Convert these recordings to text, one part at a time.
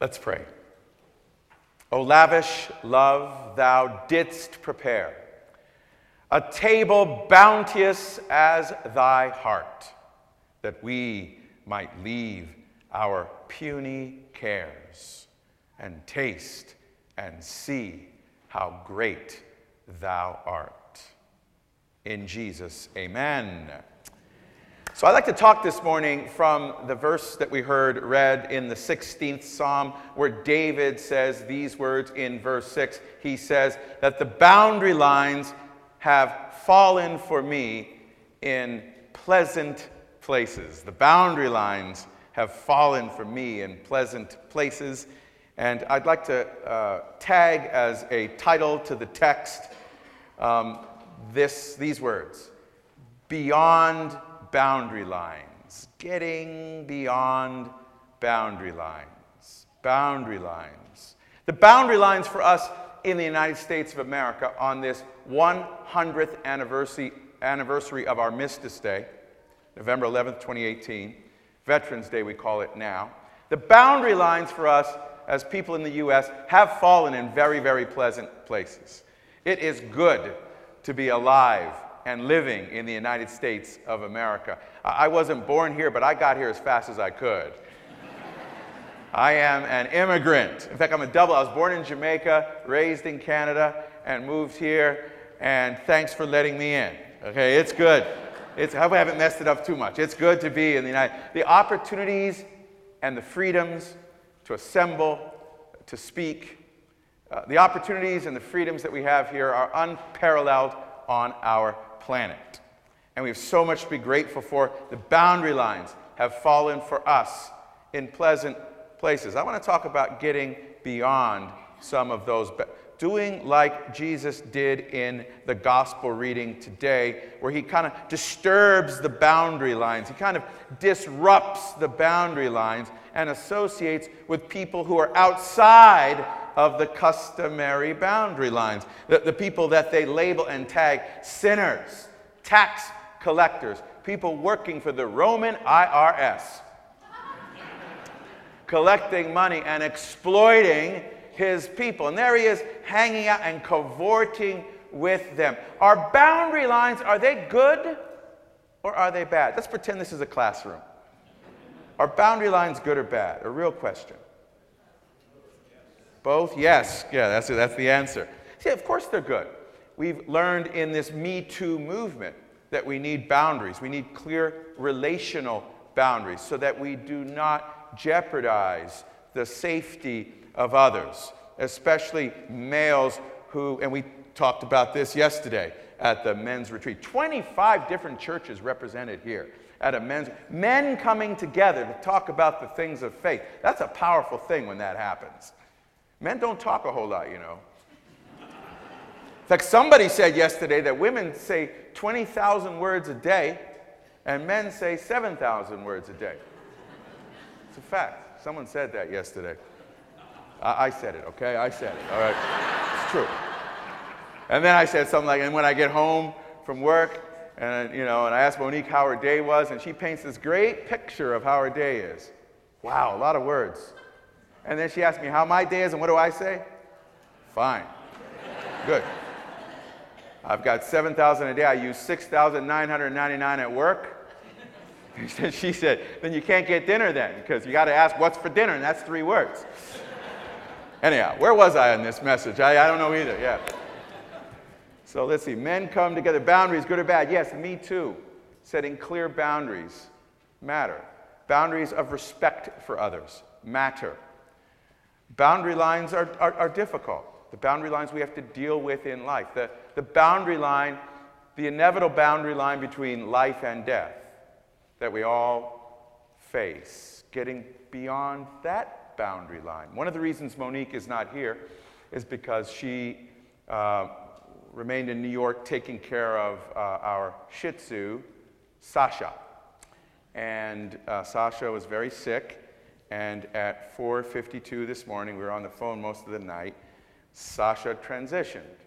Let's pray. O lavish love, thou didst prepare a table bounteous as thy heart, that we might leave our puny cares and taste and see how great thou art. In Jesus, amen. So I'd like to talk this morning from the verse that we heard read in the 16th Psalm, where David says these words in verse 6. He says that the boundary lines have fallen for me in pleasant places. The boundary lines have fallen for me in pleasant places. And I'd like to uh, tag as a title to the text um, this, these words Beyond boundary lines, getting beyond boundary lines, boundary lines. The boundary lines for us in the United States of America on this 100th anniversary, anniversary of Armistice Day, November 11th, 2018, Veterans Day we call it now. The boundary lines for us as people in the U.S. have fallen in very, very pleasant places. It is good to be alive and living in the United States of America. I wasn't born here, but I got here as fast as I could. I am an immigrant. In fact, I'm a double. I was born in Jamaica, raised in Canada, and moved here. And thanks for letting me in. Okay, it's good. It's, I haven't messed it up too much. It's good to be in the United The opportunities and the freedoms to assemble, to speak, uh, the opportunities and the freedoms that we have here are unparalleled on our planet. And we have so much to be grateful for. The boundary lines have fallen for us in pleasant places. I want to talk about getting beyond some of those, doing like Jesus did in the gospel reading today, where he kind of disturbs the boundary lines. He kind of disrupts the boundary lines and associates with people who are outside of the customary boundary lines. The, the people that they label and tag sinners, tax collectors, people working for the Roman IRS collecting money and exploiting his people. And there he is hanging out and cavorting with them. Our boundary lines, are they good or are they bad? Let's pretend this is a classroom. Are boundary lines good or bad? A real question. Both? Yes. Yeah, that's, that's the answer. See, of course they're good. We've learned in this Me Too movement that we need boundaries. We need clear relational boundaries so that we do not jeopardize the safety of others, especially males who, and we talked about this yesterday at the men's retreat. 25 different churches represented here at a men's men coming together to talk about the things of faith. That's a powerful thing when that happens. Men don't talk a whole lot, you know. In fact, somebody said yesterday that women say 20,000 words a day and men say 7,000 words a day. It's a fact. Someone said that yesterday. I, I said it, okay? I said it, all right? it's true. And then I said something like, and when I get home from work, and you know, and I asked Monique how her day was, and she paints this great picture of how her day is. Wow, a lot of words. And then she asked me how my day is, and what do I say? Fine. Good. I've got 7,000 a day. I use 6,999 at work. she said, then you can't get dinner then, because you got to ask what's for dinner, and that's three words. Anyhow, where was I in this message? I, I don't know either, yeah. So let's see. Men come together. Boundaries, good or bad? Yes, me too. Setting clear boundaries matter. Boundaries of respect for others matter. Boundary lines are, are, are difficult. The boundary lines we have to deal with in life. The, the boundary line, the inevitable boundary line between life and death that we all face, getting beyond that boundary line. One of the reasons Monique is not here is because she uh, remained in New York taking care of uh, our Shih Tzu, Sasha. And uh, Sasha was very sick, and at 4:52 this morning, we were on the phone most of the night. Sasha transitioned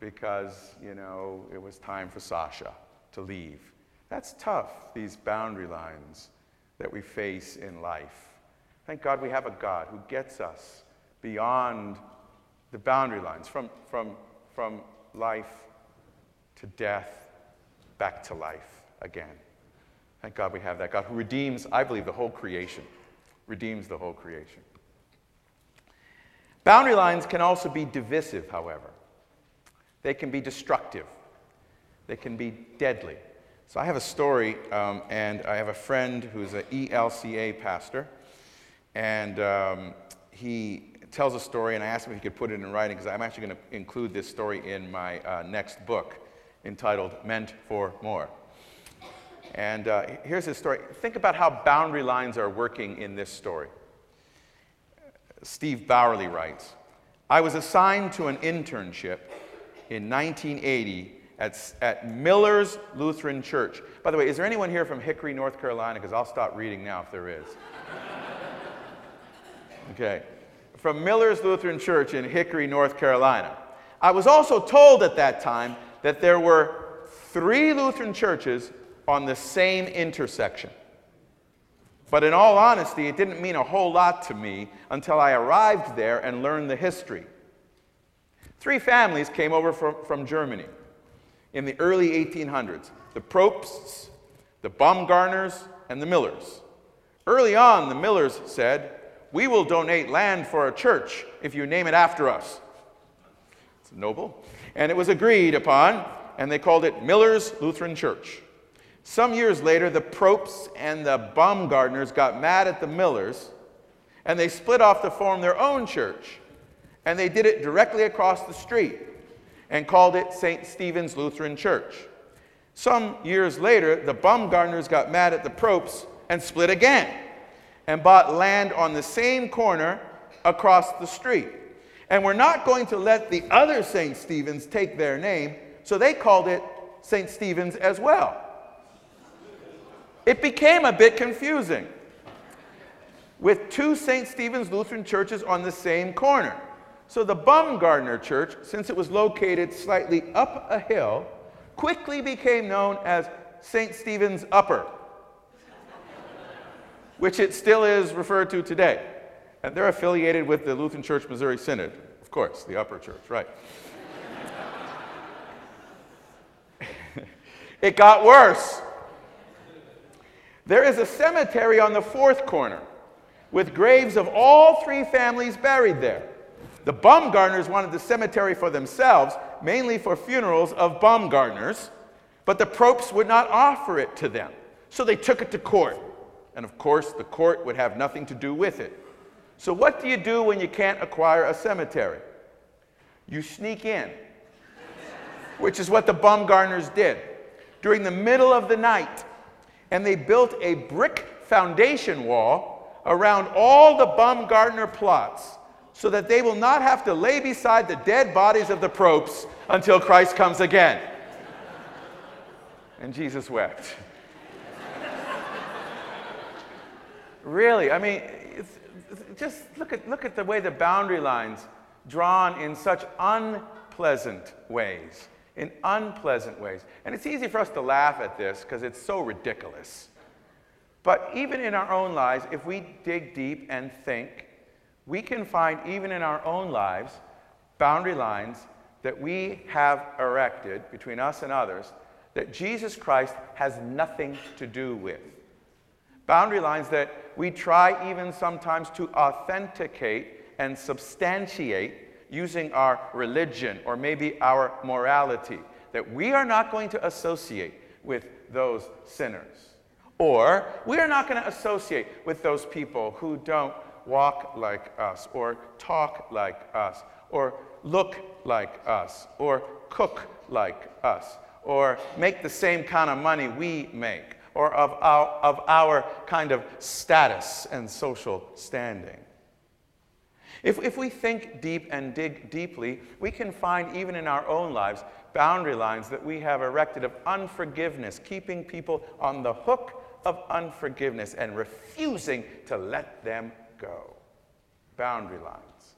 because you know it was time for Sasha to leave. That's tough, these boundary lines that we face in life. Thank God we have a God who gets us beyond the boundary lines from, from, from life to death, back to life again. Thank God we have that God who redeems, I believe, the whole creation. Redeems the whole creation. Boundary lines can also be divisive, however. They can be destructive. They can be deadly. So I have a story, um, and I have a friend who's an ELCA pastor, and um, he tells a story, and I asked him if he could put it in writing because I'm actually going to include this story in my uh, next book entitled Meant for More. And uh, here's his story. Think about how boundary lines are working in this story. Steve Bowerly writes I was assigned to an internship in 1980 at, at Miller's Lutheran Church. By the way, is there anyone here from Hickory, North Carolina? Because I'll stop reading now if there is. Okay. From Miller's Lutheran Church in Hickory, North Carolina. I was also told at that time that there were three Lutheran churches on the same intersection. But in all honesty, it didn't mean a whole lot to me until I arrived there and learned the history. Three families came over from, from Germany in the early 1800s the Probsts, the Baumgartners, and the Millers. Early on, the Millers said, We will donate land for a church if you name it after us. It's noble. And it was agreed upon, and they called it Miller's Lutheran Church. Some years later, the Propes and the Baumgartners got mad at the Millers, and they split off to form their own church. And they did it directly across the street and called it St. Stephen's Lutheran Church. Some years later, the Baumgartners got mad at the Propes and split again and bought land on the same corner across the street. And we're not going to let the other St. Stephen's take their name, so they called it St. Stephen's as well. It became a bit confusing with two St. Stephen's Lutheran churches on the same corner. So the Baumgartner Church, since it was located slightly up a hill, quickly became known as St. Stephen's Upper, which it still is referred to today. And they're affiliated with the Lutheran Church Missouri Synod, of course, the Upper Church, right. it got worse. There is a cemetery on the fourth corner with graves of all three families buried there. The Baumgartners wanted the cemetery for themselves, mainly for funerals of Baumgartners, but the Propes would not offer it to them. So they took it to court. And of course, the court would have nothing to do with it. So, what do you do when you can't acquire a cemetery? You sneak in, which is what the Baumgartners did. During the middle of the night, and they built a brick foundation wall around all the Baumgartner plots so that they will not have to lay beside the dead bodies of the Propes until Christ comes again. and Jesus wept. really, I mean, just look at, look at the way the boundary lines drawn in such unpleasant ways in unpleasant ways. And it's easy for us to laugh at this because it's so ridiculous. But even in our own lives, if we dig deep and think, we can find, even in our own lives, boundary lines that we have erected between us and others that Jesus Christ has nothing to do with. Boundary lines that we try even sometimes to authenticate and substantiate using our religion or maybe our morality, that we are not going to associate with those sinners. Or we are not going to associate with those people who don't walk like us, or talk like us, or look like us, or cook like us, or make the same kind of money we make, or of our, of our kind of status and social standing. If, if we think deep and dig deeply, we can find, even in our own lives, boundary lines that we have erected of unforgiveness, keeping people on the hook of unforgiveness and refusing to let them go. Boundary lines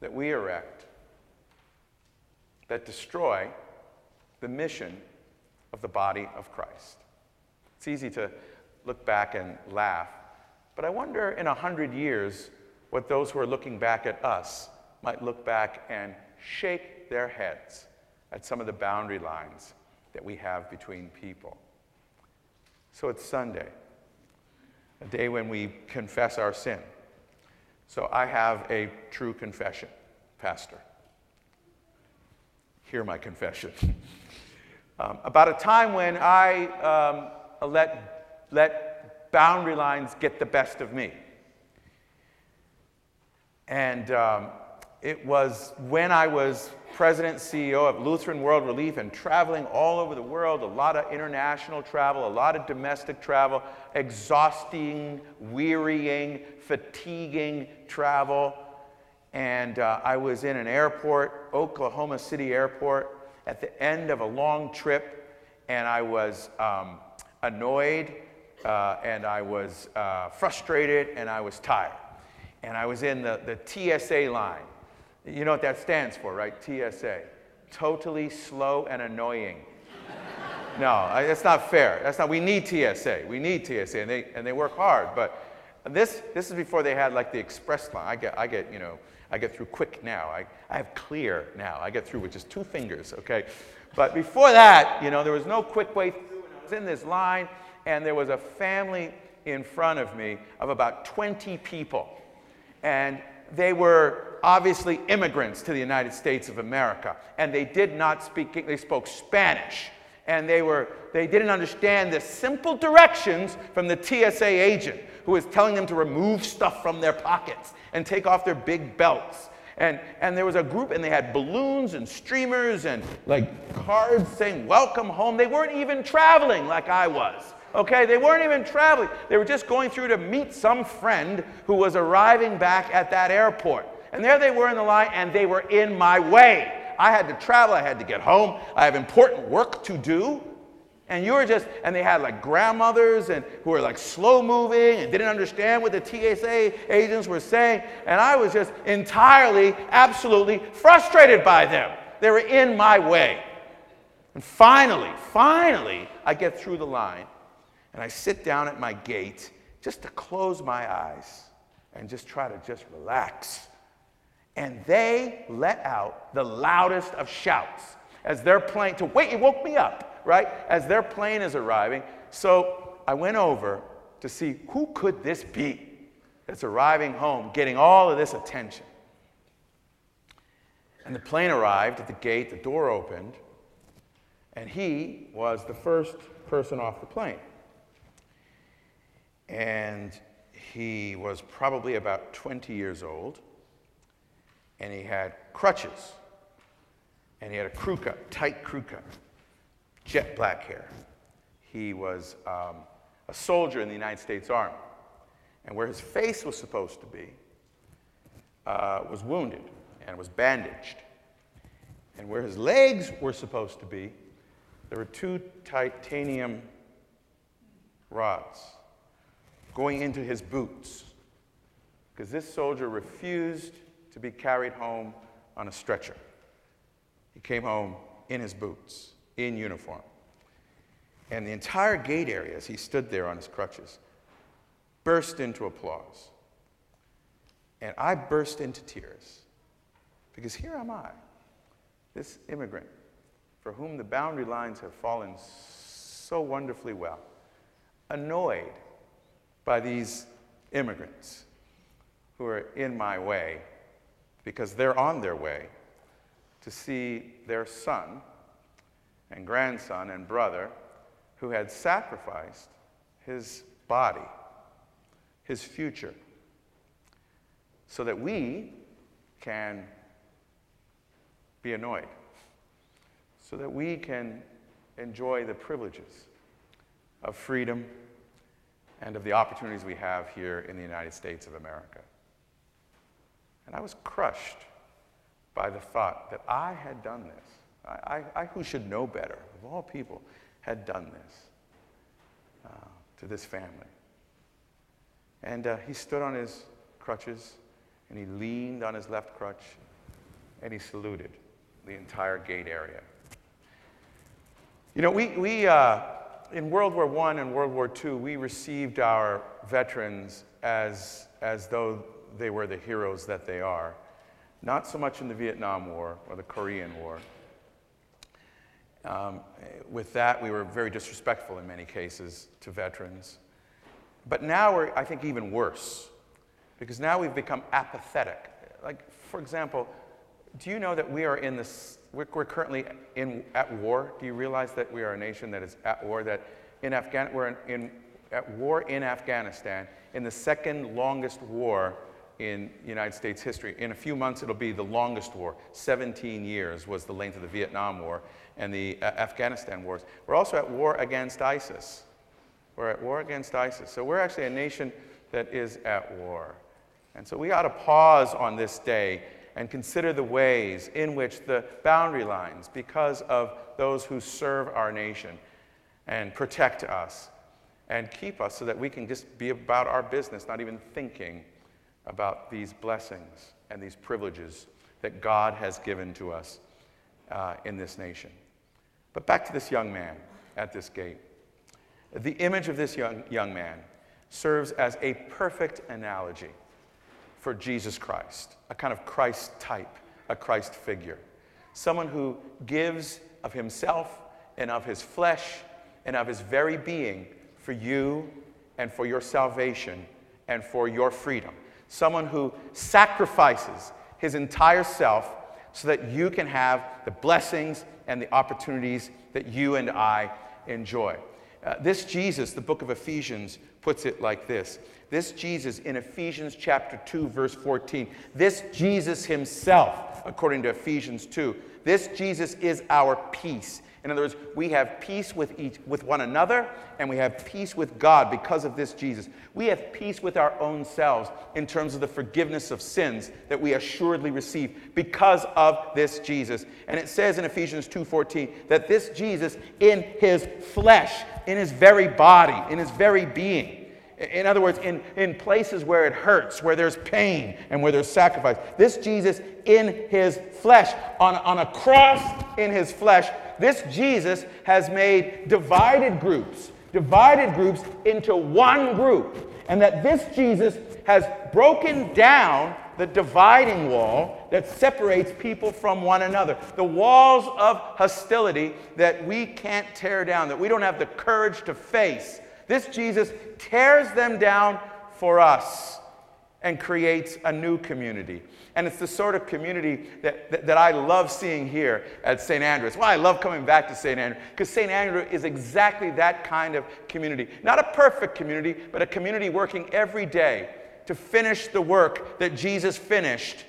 that we erect that destroy the mission of the body of Christ. It's easy to look back and laugh But I wonder in a hundred years what those who are looking back at us might look back and shake their heads at some of the boundary lines that we have between people. So it's Sunday, a day when we confess our sin. So I have a true confession, Pastor. Hear my confession. um, about a time when I um, let, let boundary lines get the best of me. And um, it was when I was president CEO of Lutheran World Relief and traveling all over the world, a lot of international travel, a lot of domestic travel, exhausting, wearying, fatiguing travel. And uh, I was in an airport, Oklahoma City Airport, at the end of a long trip, and I was um, annoyed, uh, and I was uh, frustrated, and I was tired. And I was in the, the TSA line you know what that stands for, right? TSA. Totally slow and annoying. no, I, that's not fair. That's not, we need TSA. We need TSA, and they, and they work hard. But this, this is before they had like the express line. I get, I get, you know, I get through quick now. I, I have clear now. I get through with just two fingers, okay? But before that, you know, there was no quick way through. I was in this line, and there was a family in front of me of about 20 people. And they were obviously immigrants to the United States of America, and they did not speak, they spoke Spanish. And they, were, they didn't understand the simple directions from the TSA agent who was telling them to remove stuff from their pockets and take off their big belts. And, and there was a group, and they had balloons and streamers and like cards saying, Welcome home. They weren't even traveling like I was. Okay, they weren't even traveling. They were just going through to meet some friend who was arriving back at that airport. And there they were in the line, and they were in my way. I had to travel, I had to get home, I have important work to do. And you were just, and they had like grandmothers and who were like slow moving and didn't understand what the TSA agents were saying. And I was just entirely, absolutely frustrated by them. They were in my way. And finally, finally, I get through the line and I sit down at my gate just to close my eyes and just try to just relax. And they let out the loudest of shouts as their plane, to wait, it woke me up, right? As their plane is arriving. So I went over to see who could this be that's arriving home, getting all of this attention. And the plane arrived at the gate, the door opened, and he was the first person off the plane. And he was probably about 20 years old, and he had crutches, and he had a crew cut, tight crew cut, jet black hair. He was um, a soldier in the United States Army, and where his face was supposed to be uh, was wounded and was bandaged. And where his legs were supposed to be, there were two titanium rods going into his boots because this soldier refused to be carried home on a stretcher. He came home in his boots, in uniform. And the entire gate area, as he stood there on his crutches, burst into applause. And I burst into tears because here am I, this immigrant for whom the boundary lines have fallen so wonderfully well, annoyed by these immigrants who are in my way because they're on their way to see their son and grandson and brother who had sacrificed his body, his future, so that we can be annoyed, so that we can enjoy the privileges of freedom and of the opportunities we have here in the United States of America. And I was crushed by the thought that I had done this. I, I, I who should know better, of all people, had done this uh, to this family. And uh, he stood on his crutches and he leaned on his left crutch and he saluted the entire gate area. You know, we, we, uh, in World War I and World War II, we received our veterans as, as though they were the heroes that they are. Not so much in the Vietnam War or the Korean War. Um, with that, we were very disrespectful in many cases to veterans. But now we're, I think, even worse because now we've become apathetic. Like, for example, do you know that we are in this, we're, we're currently in, at war? Do you realize that we are a nation that is at war? That in Afghan, we're in, in, at war in Afghanistan, in the second longest war in United States history. In a few months, it'll be the longest war. 17 years was the length of the Vietnam War and the uh, Afghanistan wars. We're also at war against ISIS. We're at war against ISIS. So we're actually a nation that is at war. And so we ought to pause on this day and consider the ways in which the boundary lines, because of those who serve our nation and protect us and keep us so that we can just be about our business, not even thinking about these blessings and these privileges that God has given to us uh, in this nation. But back to this young man at this gate. The image of this young, young man serves as a perfect analogy for Jesus Christ, a kind of Christ type, a Christ figure. Someone who gives of himself and of his flesh and of his very being for you and for your salvation and for your freedom. Someone who sacrifices his entire self so that you can have the blessings and the opportunities that you and I enjoy. Uh, this Jesus, the book of Ephesians, puts it like this this Jesus in Ephesians chapter 2, verse 14. This Jesus himself, according to Ephesians 2, this Jesus is our peace. In other words, we have peace with, each, with one another and we have peace with God because of this Jesus. We have peace with our own selves in terms of the forgiveness of sins that we assuredly receive because of this Jesus. And it says in Ephesians 2:14 that this Jesus in his flesh, in his very body, in his very being, in other words, in, in places where it hurts, where there's pain, and where there's sacrifice. This Jesus in his flesh, on, on a cross in his flesh, this Jesus has made divided groups, divided groups into one group. And that this Jesus has broken down the dividing wall that separates people from one another. The walls of hostility that we can't tear down, that we don't have the courage to face this Jesus tears them down for us and creates a new community. And it's the sort of community that, that, that I love seeing here at St. Andrews. Well, I love coming back to St. Andrew because St. Andrew is exactly that kind of community. Not a perfect community, but a community working every day to finish the work that Jesus finished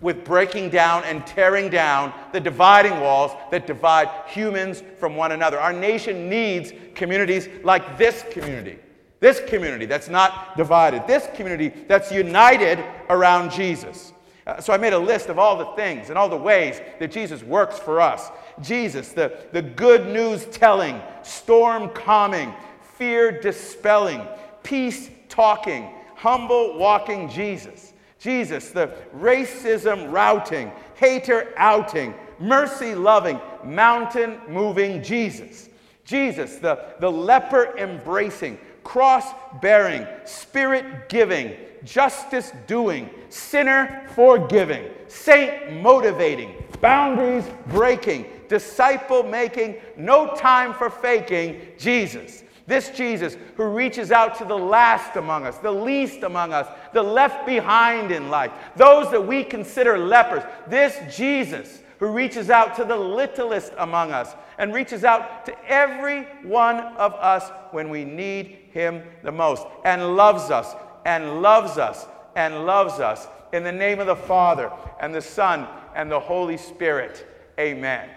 with breaking down and tearing down the dividing walls that divide humans from one another. Our nation needs communities like this community. This community that's not divided. This community that's united around Jesus. Uh, so I made a list of all the things and all the ways that Jesus works for us. Jesus, the, the good news telling, storm calming, fear dispelling, peace talking, humble walking Jesus. Jesus, the racism routing, hater outing, mercy loving, mountain moving Jesus. Jesus, the, the leper embracing, cross bearing, spirit giving, justice doing, sinner forgiving, saint motivating, boundaries breaking, disciple making, no time for faking Jesus. This Jesus who reaches out to the last among us, the least among us, the left behind in life, those that we consider lepers. This Jesus who reaches out to the littlest among us and reaches out to every one of us when we need him the most and loves us and loves us and loves us in the name of the Father and the Son and the Holy Spirit. Amen.